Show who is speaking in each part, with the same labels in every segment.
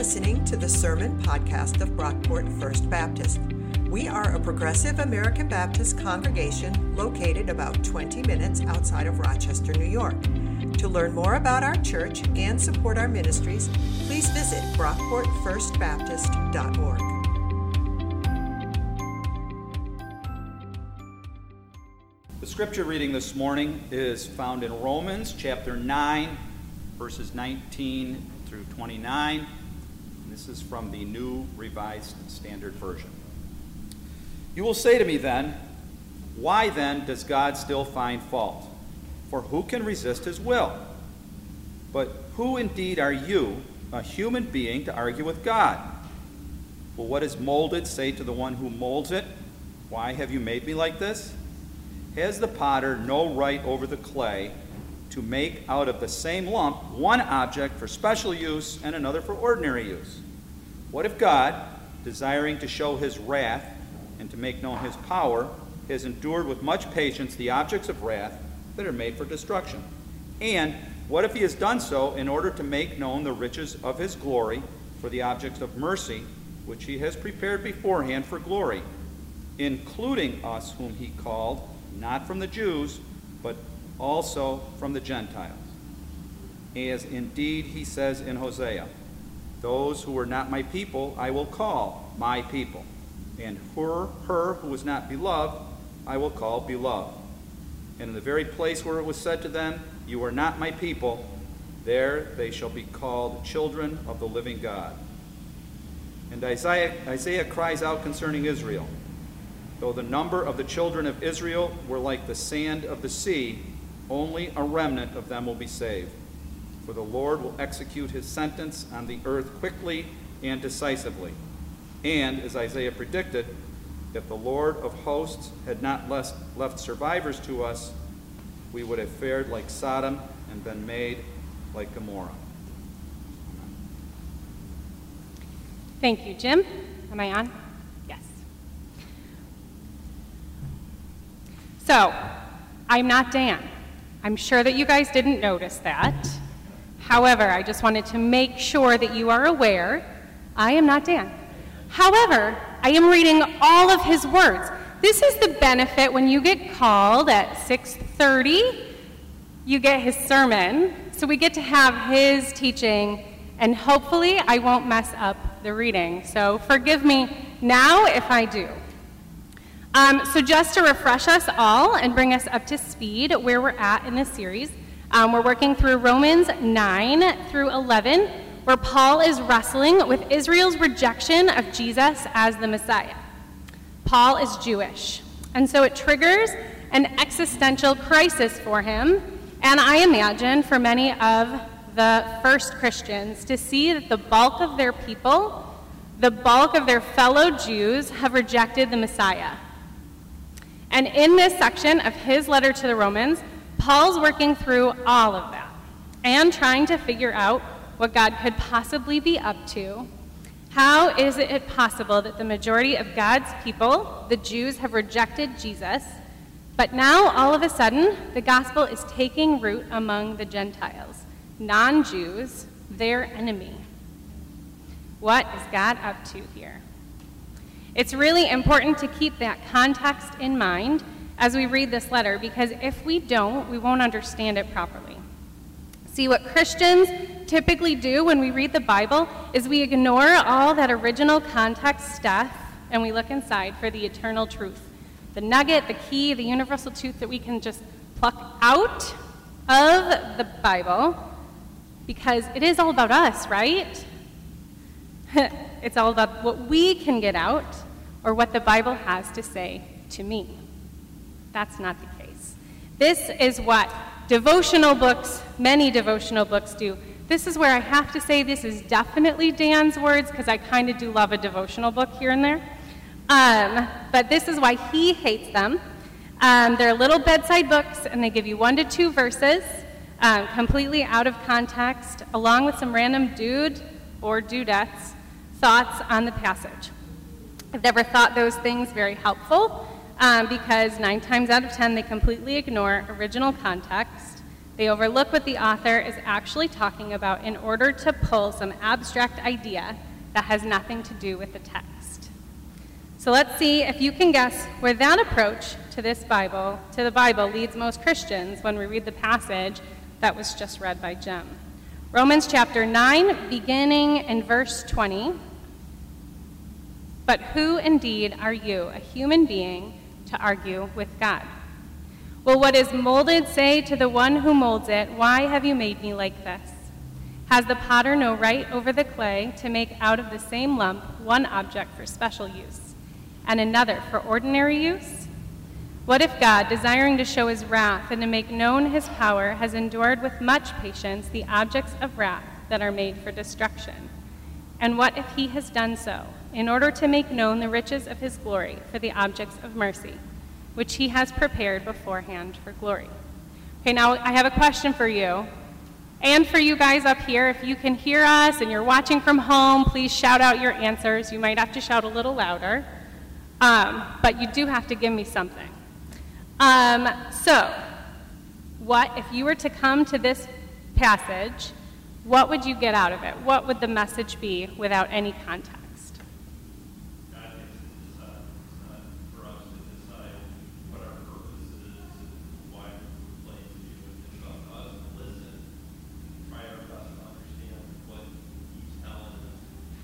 Speaker 1: listening to the Sermon Podcast of Brockport First Baptist. We are a progressive American Baptist congregation located about 20 minutes outside of Rochester, New York. To learn more about our church and support our ministries, please visit brockportfirstbaptist.org.
Speaker 2: The scripture reading this morning is found in Romans chapter 9, verses 19 through 29. This is from the New Revised Standard Version. You will say to me then, Why then does God still find fault? For who can resist his will? But who indeed are you, a human being, to argue with God? Will what is molded say to the one who molds it, Why have you made me like this? Has the potter no right over the clay to make out of the same lump one object for special use and another for ordinary use? What if God, desiring to show his wrath and to make known his power, has endured with much patience the objects of wrath that are made for destruction? And what if he has done so in order to make known the riches of his glory for the objects of mercy, which he has prepared beforehand for glory, including us whom he called, not from the Jews, but also from the Gentiles? As indeed he says in Hosea, those who were not my people I will call my people, and her, her who was not beloved I will call beloved. And in the very place where it was said to them, You are not my people, there they shall be called children of the living God. And Isaiah, Isaiah cries out concerning Israel Though the number of the children of Israel were like the sand of the sea, only a remnant of them will be saved. For the Lord will execute his sentence on the earth quickly and decisively. And, as Isaiah predicted, if the Lord of hosts had not left survivors to us, we would have fared like Sodom and been made like Gomorrah.
Speaker 3: Thank you, Jim. Am I on? Yes. So, I'm not Dan. I'm sure that you guys didn't notice that. However, I just wanted to make sure that you are aware I am not Dan. However, I am reading all of his words. This is the benefit when you get called at 6:30, you get his sermon. So we get to have his teaching and hopefully I won't mess up the reading. So forgive me now if I do. Um, so just to refresh us all and bring us up to speed where we're at in this series, um, we're working through Romans 9 through 11, where Paul is wrestling with Israel's rejection of Jesus as the Messiah. Paul is Jewish, and so it triggers an existential crisis for him, and I imagine for many of the first Christians to see that the bulk of their people, the bulk of their fellow Jews, have rejected the Messiah. And in this section of his letter to the Romans, Paul's working through all of that and trying to figure out what God could possibly be up to. How is it possible that the majority of God's people, the Jews, have rejected Jesus, but now all of a sudden the gospel is taking root among the Gentiles, non Jews, their enemy? What is God up to here? It's really important to keep that context in mind as we read this letter because if we don't, we won't understand it properly. See, what Christians typically do when we read the Bible is we ignore all that original context stuff and we look inside for the eternal truth the nugget, the key, the universal truth that we can just pluck out of the Bible because it is all about us, right? it's all about what we can get out or what the Bible has to say to me. That's not the case. This is what devotional books, many devotional books do. This is where I have to say this is definitely Dan's words because I kind of do love a devotional book here and there. Um, but this is why he hates them. Um, they're little bedside books, and they give you one to two verses, um, completely out of context, along with some random dude or dudettes thoughts on the passage. I've never thought those things very helpful um, because nine times out of ten they completely ignore original context. They overlook what the author is actually talking about in order to pull some abstract idea that has nothing to do with the text. So let's see if you can guess where that approach to this Bible, to the Bible, leads most Christians when we read the passage that was just read by Jim. Romans chapter 9, beginning in verse 20. But who indeed are you, a human being, to argue with God? Will what is molded say to the one who molds it, Why have you made me like this? Has the potter no right over the clay to make out of the same lump one object for special use and another for ordinary use? What if God, desiring to show his wrath and to make known his power, has endured with much patience the objects of wrath that are made for destruction? And what if he has done so, in order to make known the riches of his glory for the objects of mercy? which he has prepared beforehand for glory. Okay, now I have a question for you. And for you guys up here, if you can hear us and you're watching from home, please shout out your answers. You might have to shout a little louder, um, but you do have to give me something. Um, so, what, if you were to come to this passage, what would you get out of it? What would the message be without any context?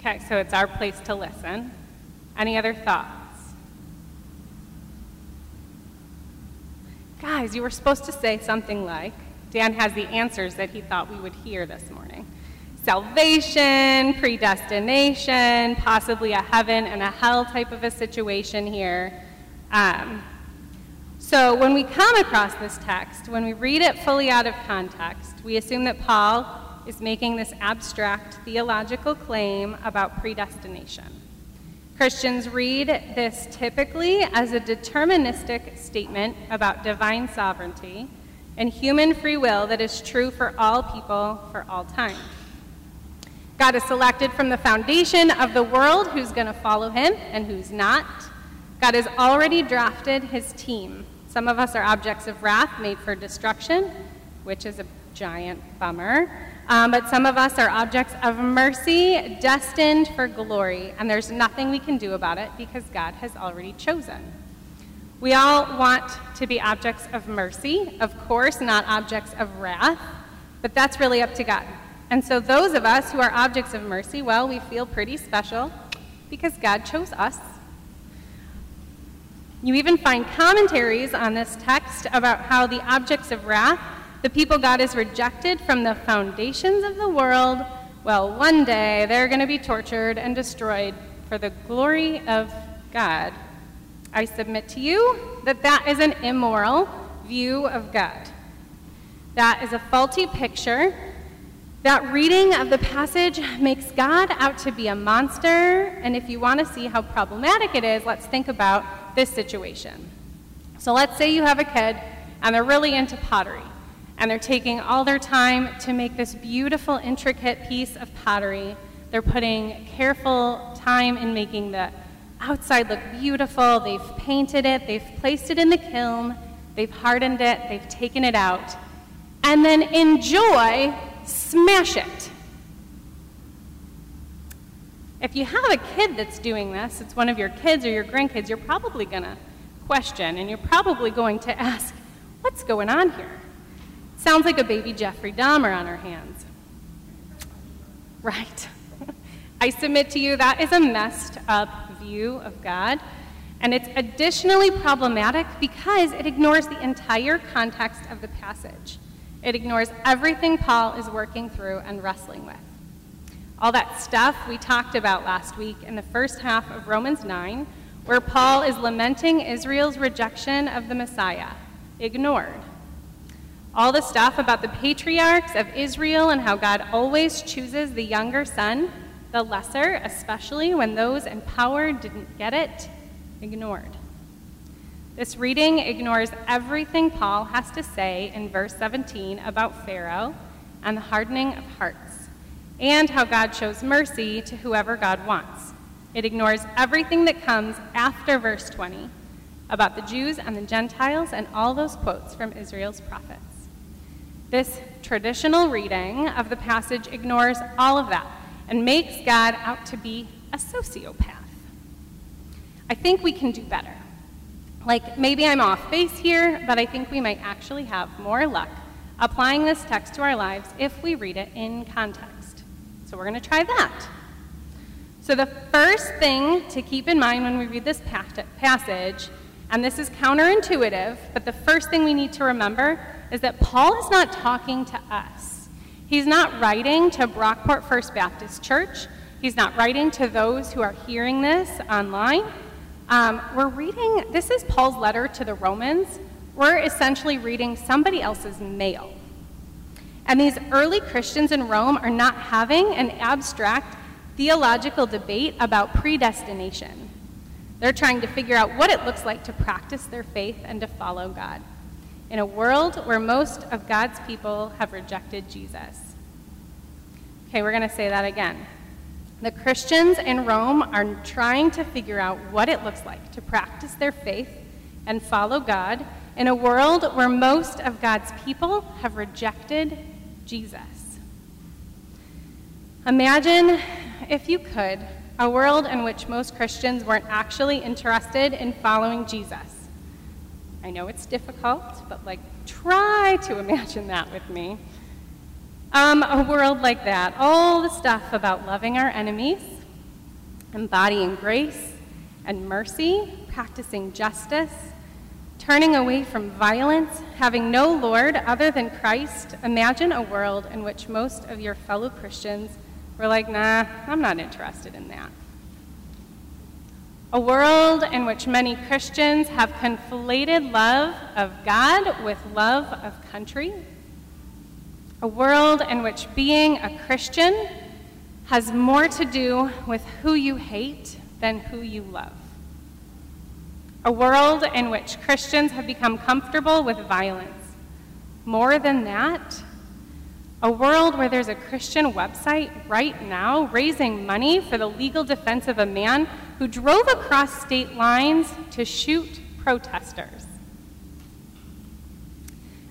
Speaker 3: Okay, so it's our place to listen. Any other thoughts? Guys, you were supposed to say something like, Dan has the answers that he thought we would hear this morning salvation, predestination, possibly a heaven and a hell type of a situation here. Um, so when we come across this text, when we read it fully out of context, we assume that Paul is making this abstract theological claim about predestination. Christians read this typically as a deterministic statement about divine sovereignty and human free will that is true for all people for all time. God is selected from the foundation of the world who's going to follow him and who's not. God has already drafted his team. Some of us are objects of wrath made for destruction, which is a giant bummer. Um, but some of us are objects of mercy, destined for glory, and there's nothing we can do about it because God has already chosen. We all want to be objects of mercy, of course, not objects of wrath, but that's really up to God. And so, those of us who are objects of mercy, well, we feel pretty special because God chose us. You even find commentaries on this text about how the objects of wrath the people God has rejected from the foundations of the world, well, one day they're going to be tortured and destroyed for the glory of God. I submit to you that that is an immoral view of God. That is a faulty picture. That reading of the passage makes God out to be a monster. And if you want to see how problematic it is, let's think about this situation. So let's say you have a kid and they're really into pottery and they're taking all their time to make this beautiful, intricate piece of pottery. They're putting careful time in making the outside look beautiful. They've painted it, they've placed it in the kiln, they've hardened it, they've taken it out. And then in joy, smash it. If you have a kid that's doing this, it's one of your kids or your grandkids, you're probably going to question and you're probably going to ask, what's going on here? Sounds like a baby Jeffrey Dahmer on our hands. Right. I submit to you that is a messed up view of God, and it's additionally problematic because it ignores the entire context of the passage. It ignores everything Paul is working through and wrestling with. All that stuff we talked about last week in the first half of Romans 9, where Paul is lamenting Israel's rejection of the Messiah, ignored. All the stuff about the patriarchs of Israel and how God always chooses the younger son, the lesser, especially when those in power didn't get it, ignored. This reading ignores everything Paul has to say in verse 17 about Pharaoh and the hardening of hearts, and how God shows mercy to whoever God wants. It ignores everything that comes after verse 20 about the Jews and the Gentiles and all those quotes from Israel's prophets. This traditional reading of the passage ignores all of that and makes God out to be a sociopath. I think we can do better. Like, maybe I'm off base here, but I think we might actually have more luck applying this text to our lives if we read it in context. So, we're going to try that. So, the first thing to keep in mind when we read this passage, and this is counterintuitive, but the first thing we need to remember is that Paul is not talking to us. He's not writing to Brockport First Baptist Church. He's not writing to those who are hearing this online. Um, we're reading, this is Paul's letter to the Romans. We're essentially reading somebody else's mail. And these early Christians in Rome are not having an abstract theological debate about predestination. They're trying to figure out what it looks like to practice their faith and to follow God in a world where most of God's people have rejected Jesus. Okay, we're going to say that again. The Christians in Rome are trying to figure out what it looks like to practice their faith and follow God in a world where most of God's people have rejected Jesus. Imagine, if you could, a world in which most Christians weren't actually interested in following Jesus. I know it's difficult, but like, try to imagine that with me. Um, a world like that, all the stuff about loving our enemies, embodying grace and mercy, practicing justice, turning away from violence, having no Lord other than Christ. Imagine a world in which most of your fellow Christians were like, nah, I'm not interested in that. A world in which many Christians have conflated love of God with love of country a world in which being a Christian has more to do with who you hate than who you love. A world in which Christians have become comfortable with violence. More than that, a world where there's a Christian website right now raising money for the legal defense of a man who drove across state lines to shoot protesters.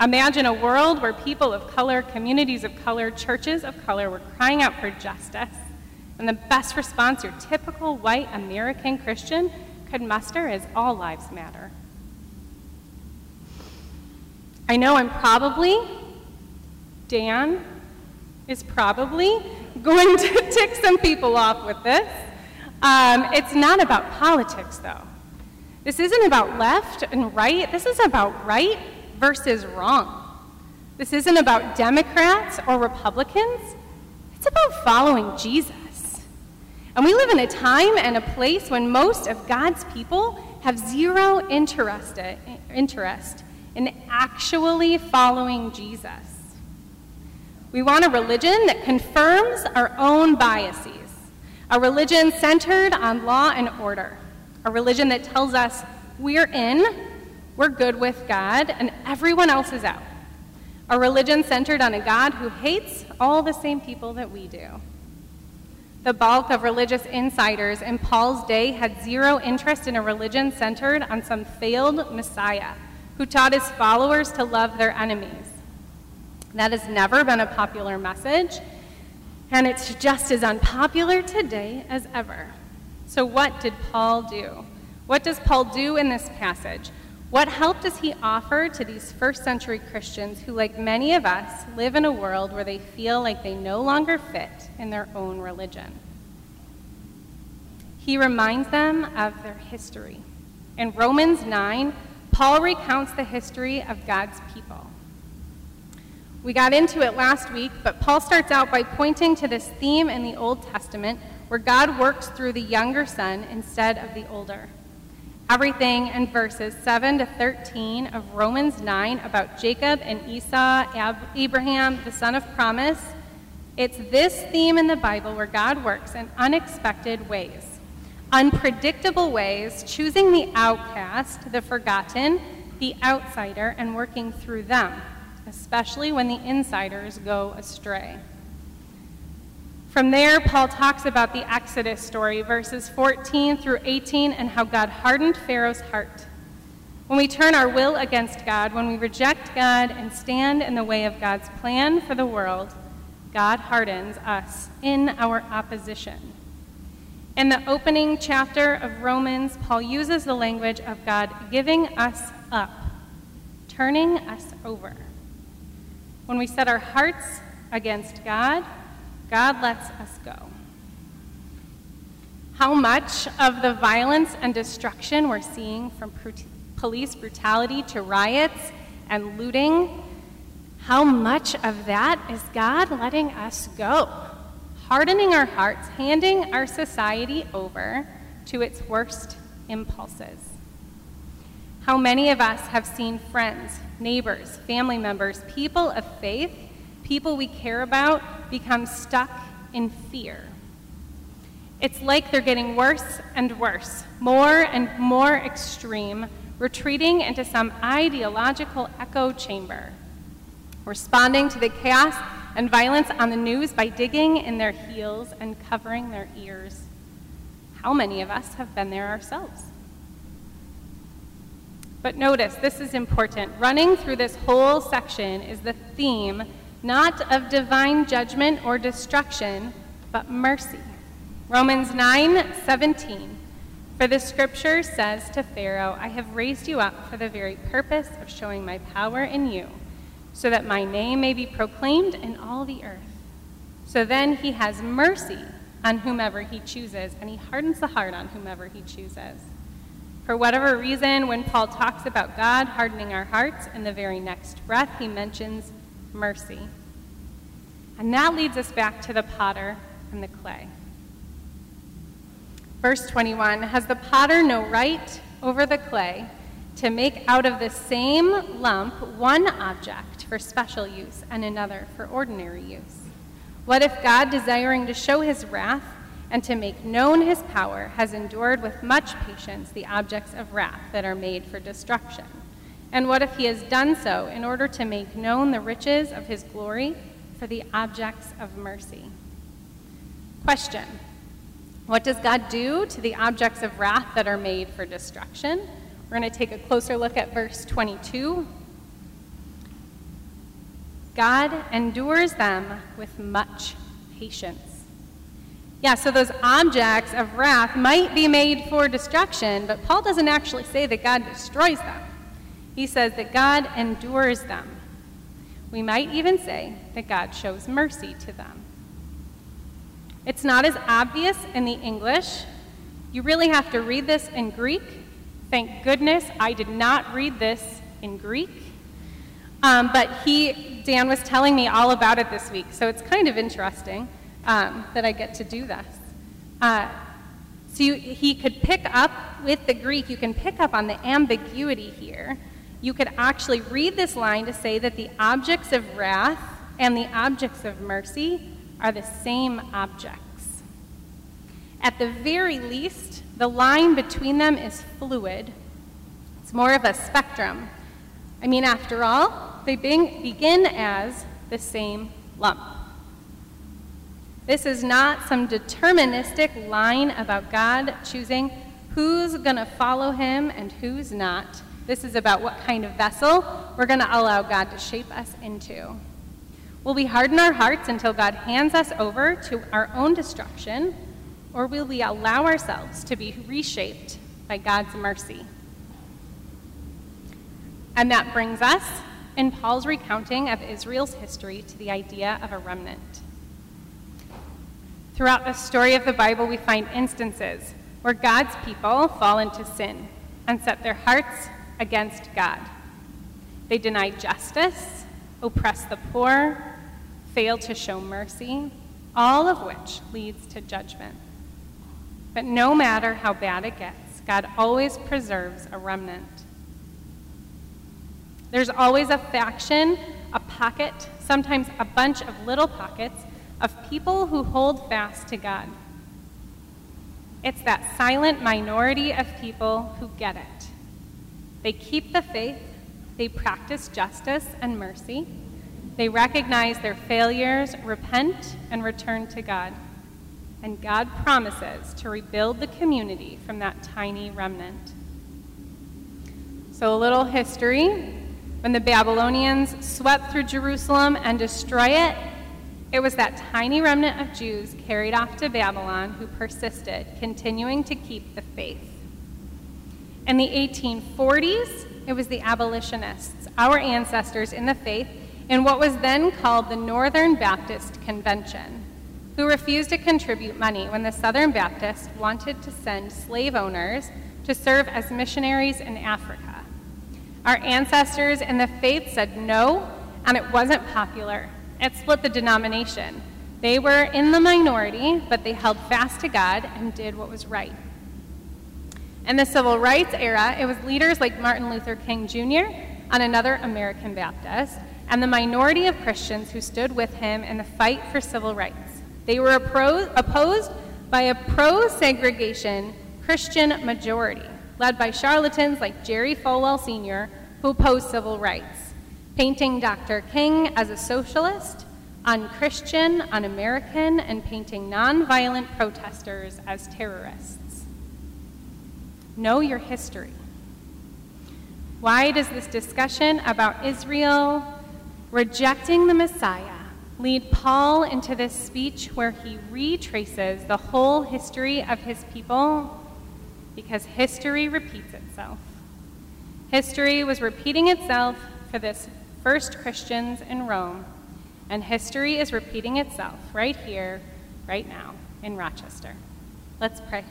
Speaker 3: Imagine a world where people of color, communities of color, churches of color were crying out for justice, and the best response your typical white American Christian could muster is all lives matter. I know I'm probably, Dan is probably going to tick some people off with this. Um, it's not about politics, though. This isn't about left and right. This is about right versus wrong. This isn't about Democrats or Republicans, it's about following Jesus. And we live in a time and a place when most of God's people have zero interest, interest in actually following Jesus. We want a religion that confirms our own biases, a religion centered on law and order, a religion that tells us we're in we're good with God, and everyone else is out. A religion centered on a God who hates all the same people that we do. The bulk of religious insiders in Paul's day had zero interest in a religion centered on some failed Messiah who taught his followers to love their enemies. That has never been a popular message, and it's just as unpopular today as ever. So, what did Paul do? What does Paul do in this passage? What help does he offer to these first century Christians who, like many of us, live in a world where they feel like they no longer fit in their own religion? He reminds them of their history. In Romans 9, Paul recounts the history of God's people. We got into it last week, but Paul starts out by pointing to this theme in the Old Testament where God works through the younger son instead of the older everything in verses 7 to 13 of Romans 9 about Jacob and Esau, Ab- Abraham, the son of promise. It's this theme in the Bible where God works in unexpected ways, unpredictable ways, choosing the outcast, the forgotten, the outsider, and working through them, especially when the insiders go astray. From there, Paul talks about the Exodus story, verses 14 through 18, and how God hardened Pharaoh's heart. When we turn our will against God, when we reject God and stand in the way of God's plan for the world, God hardens us in our opposition. In the opening chapter of Romans, Paul uses the language of God giving us up, turning us over. When we set our hearts against God, God lets us go. How much of the violence and destruction we're seeing from police brutality to riots and looting, how much of that is God letting us go? hardening our hearts, handing our society over to its worst impulses. How many of us have seen friends, neighbors, family members, people of faith, people we care about, become stuck in fear? It's like they're getting worse and worse, more and more extreme, retreating into some ideological echo chamber, responding to the chaos and violence on the news by digging in their heels and covering their ears. How many of us have been there ourselves? But notice, this is important. Running through this whole section is the theme not of divine judgment or destruction, but mercy. Romans 9 17. For the scripture says to Pharaoh, I have raised you up for the very purpose of showing my power in you so that my name may be proclaimed in all the earth. So then he has mercy on whomever he chooses, and he hardens the heart on whomever he chooses. For whatever reason, when Paul talks about God hardening our hearts, in the very next breath, he mentions mercy. And that leads us back to the potter and the clay. Verse 21 Has the potter no right over the clay to make out of the same lump one object? for special use and another for ordinary use? What if God, desiring to show his wrath and to make known his power, has endured with much patience the objects of wrath that are made for destruction? And what if he has done so in order to make known the riches of his glory for the objects of mercy? Question What does God do to the objects of wrath that are made for destruction? We're going to take a closer look at verse 22 God endures them with much patience. Yeah, so those objects of wrath might be made for destruction, but Paul doesn't actually say that God destroys them. He says that God endures them. We might even say that God shows mercy to them. It's not as obvious in the English. You really have to read this in Greek. Thank goodness I did not read this in Greek. Um, but he, Dan was telling me all about it this week, so it's kind of interesting um, that I get to do this. Uh, so you, he could pick up with the Greek, you can pick up on the ambiguity here. You could actually read this line to say that the objects of wrath and the objects of mercy are the same objects. At the very least, the line between them is fluid. It's more of a spectrum. I mean, after all, they begin as the same lump. This is not some deterministic line about God choosing who's going to follow him and who's not. This is about what kind of vessel we're going to allow God to shape us into. Will we harden our hearts until God hands us over to our own destruction, or will we allow ourselves to be reshaped by God's mercy? And that brings us in Paul's recounting of Israel's history to the idea of a remnant. Throughout the story of the Bible, we find instances where God's people fall into sin and set their hearts against God. They deny justice, oppress the poor, fail to show mercy, all of which leads to judgment. But no matter how bad it gets, God always preserves a remnant. There's always a faction, a pocket, sometimes a bunch of little pockets of people who hold fast to God. It's that silent minority of people who get it. They keep the faith, they practice justice and mercy, they recognize their failures, repent, and return to God. And God promises to rebuild the community from that tiny remnant. So, a little history. When the Babylonians swept through Jerusalem and destroy it, it was that tiny remnant of Jews carried off to Babylon who persisted, continuing to keep the faith. In the 1840s, it was the abolitionists, our ancestors in the faith, in what was then called the Northern Baptist Convention, who refused to contribute money when the Southern Baptists wanted to send slave owners to serve as missionaries in Africa. Our ancestors in the faith said no, and it wasn't popular. It split the denomination. They were in the minority, but they held fast to God and did what was right. In the civil rights era, it was leaders like Martin Luther King Jr. and another American Baptist, and the minority of Christians who stood with him in the fight for civil rights. They were opposed by a pro segregation Christian majority, led by charlatans like Jerry Falwell Sr., who opposed civil rights, painting Dr. King as a socialist, unchristian, un American, and painting nonviolent protesters as terrorists. Know your history. Why does this discussion about Israel rejecting the Messiah lead Paul into this speech where he retraces the whole history of his people? Because history repeats itself. History was repeating itself for this first Christians in Rome, and history is repeating itself right here, right now, in Rochester. Let's pray.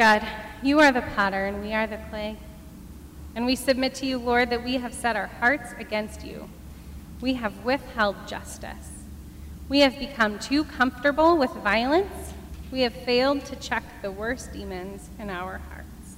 Speaker 3: God, you are the potter and we are the clay. And we submit to you, Lord, that we have set our hearts against you. We have withheld justice. We have become too comfortable with violence we have failed to check the worst demons in our hearts.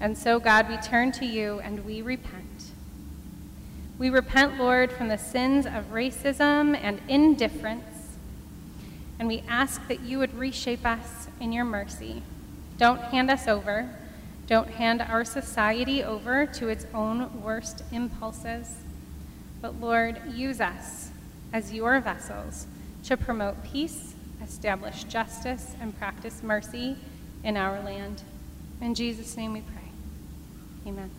Speaker 3: And so, God, we turn to you and we repent. We repent, Lord, from the sins of racism and indifference, and we ask that you would reshape us in your mercy. Don't hand us over. Don't hand our society over to its own worst impulses. But Lord, use us as your vessels to promote peace establish justice, and practice mercy in our land. In Jesus' name we pray. Amen.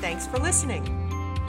Speaker 1: Thanks for listening.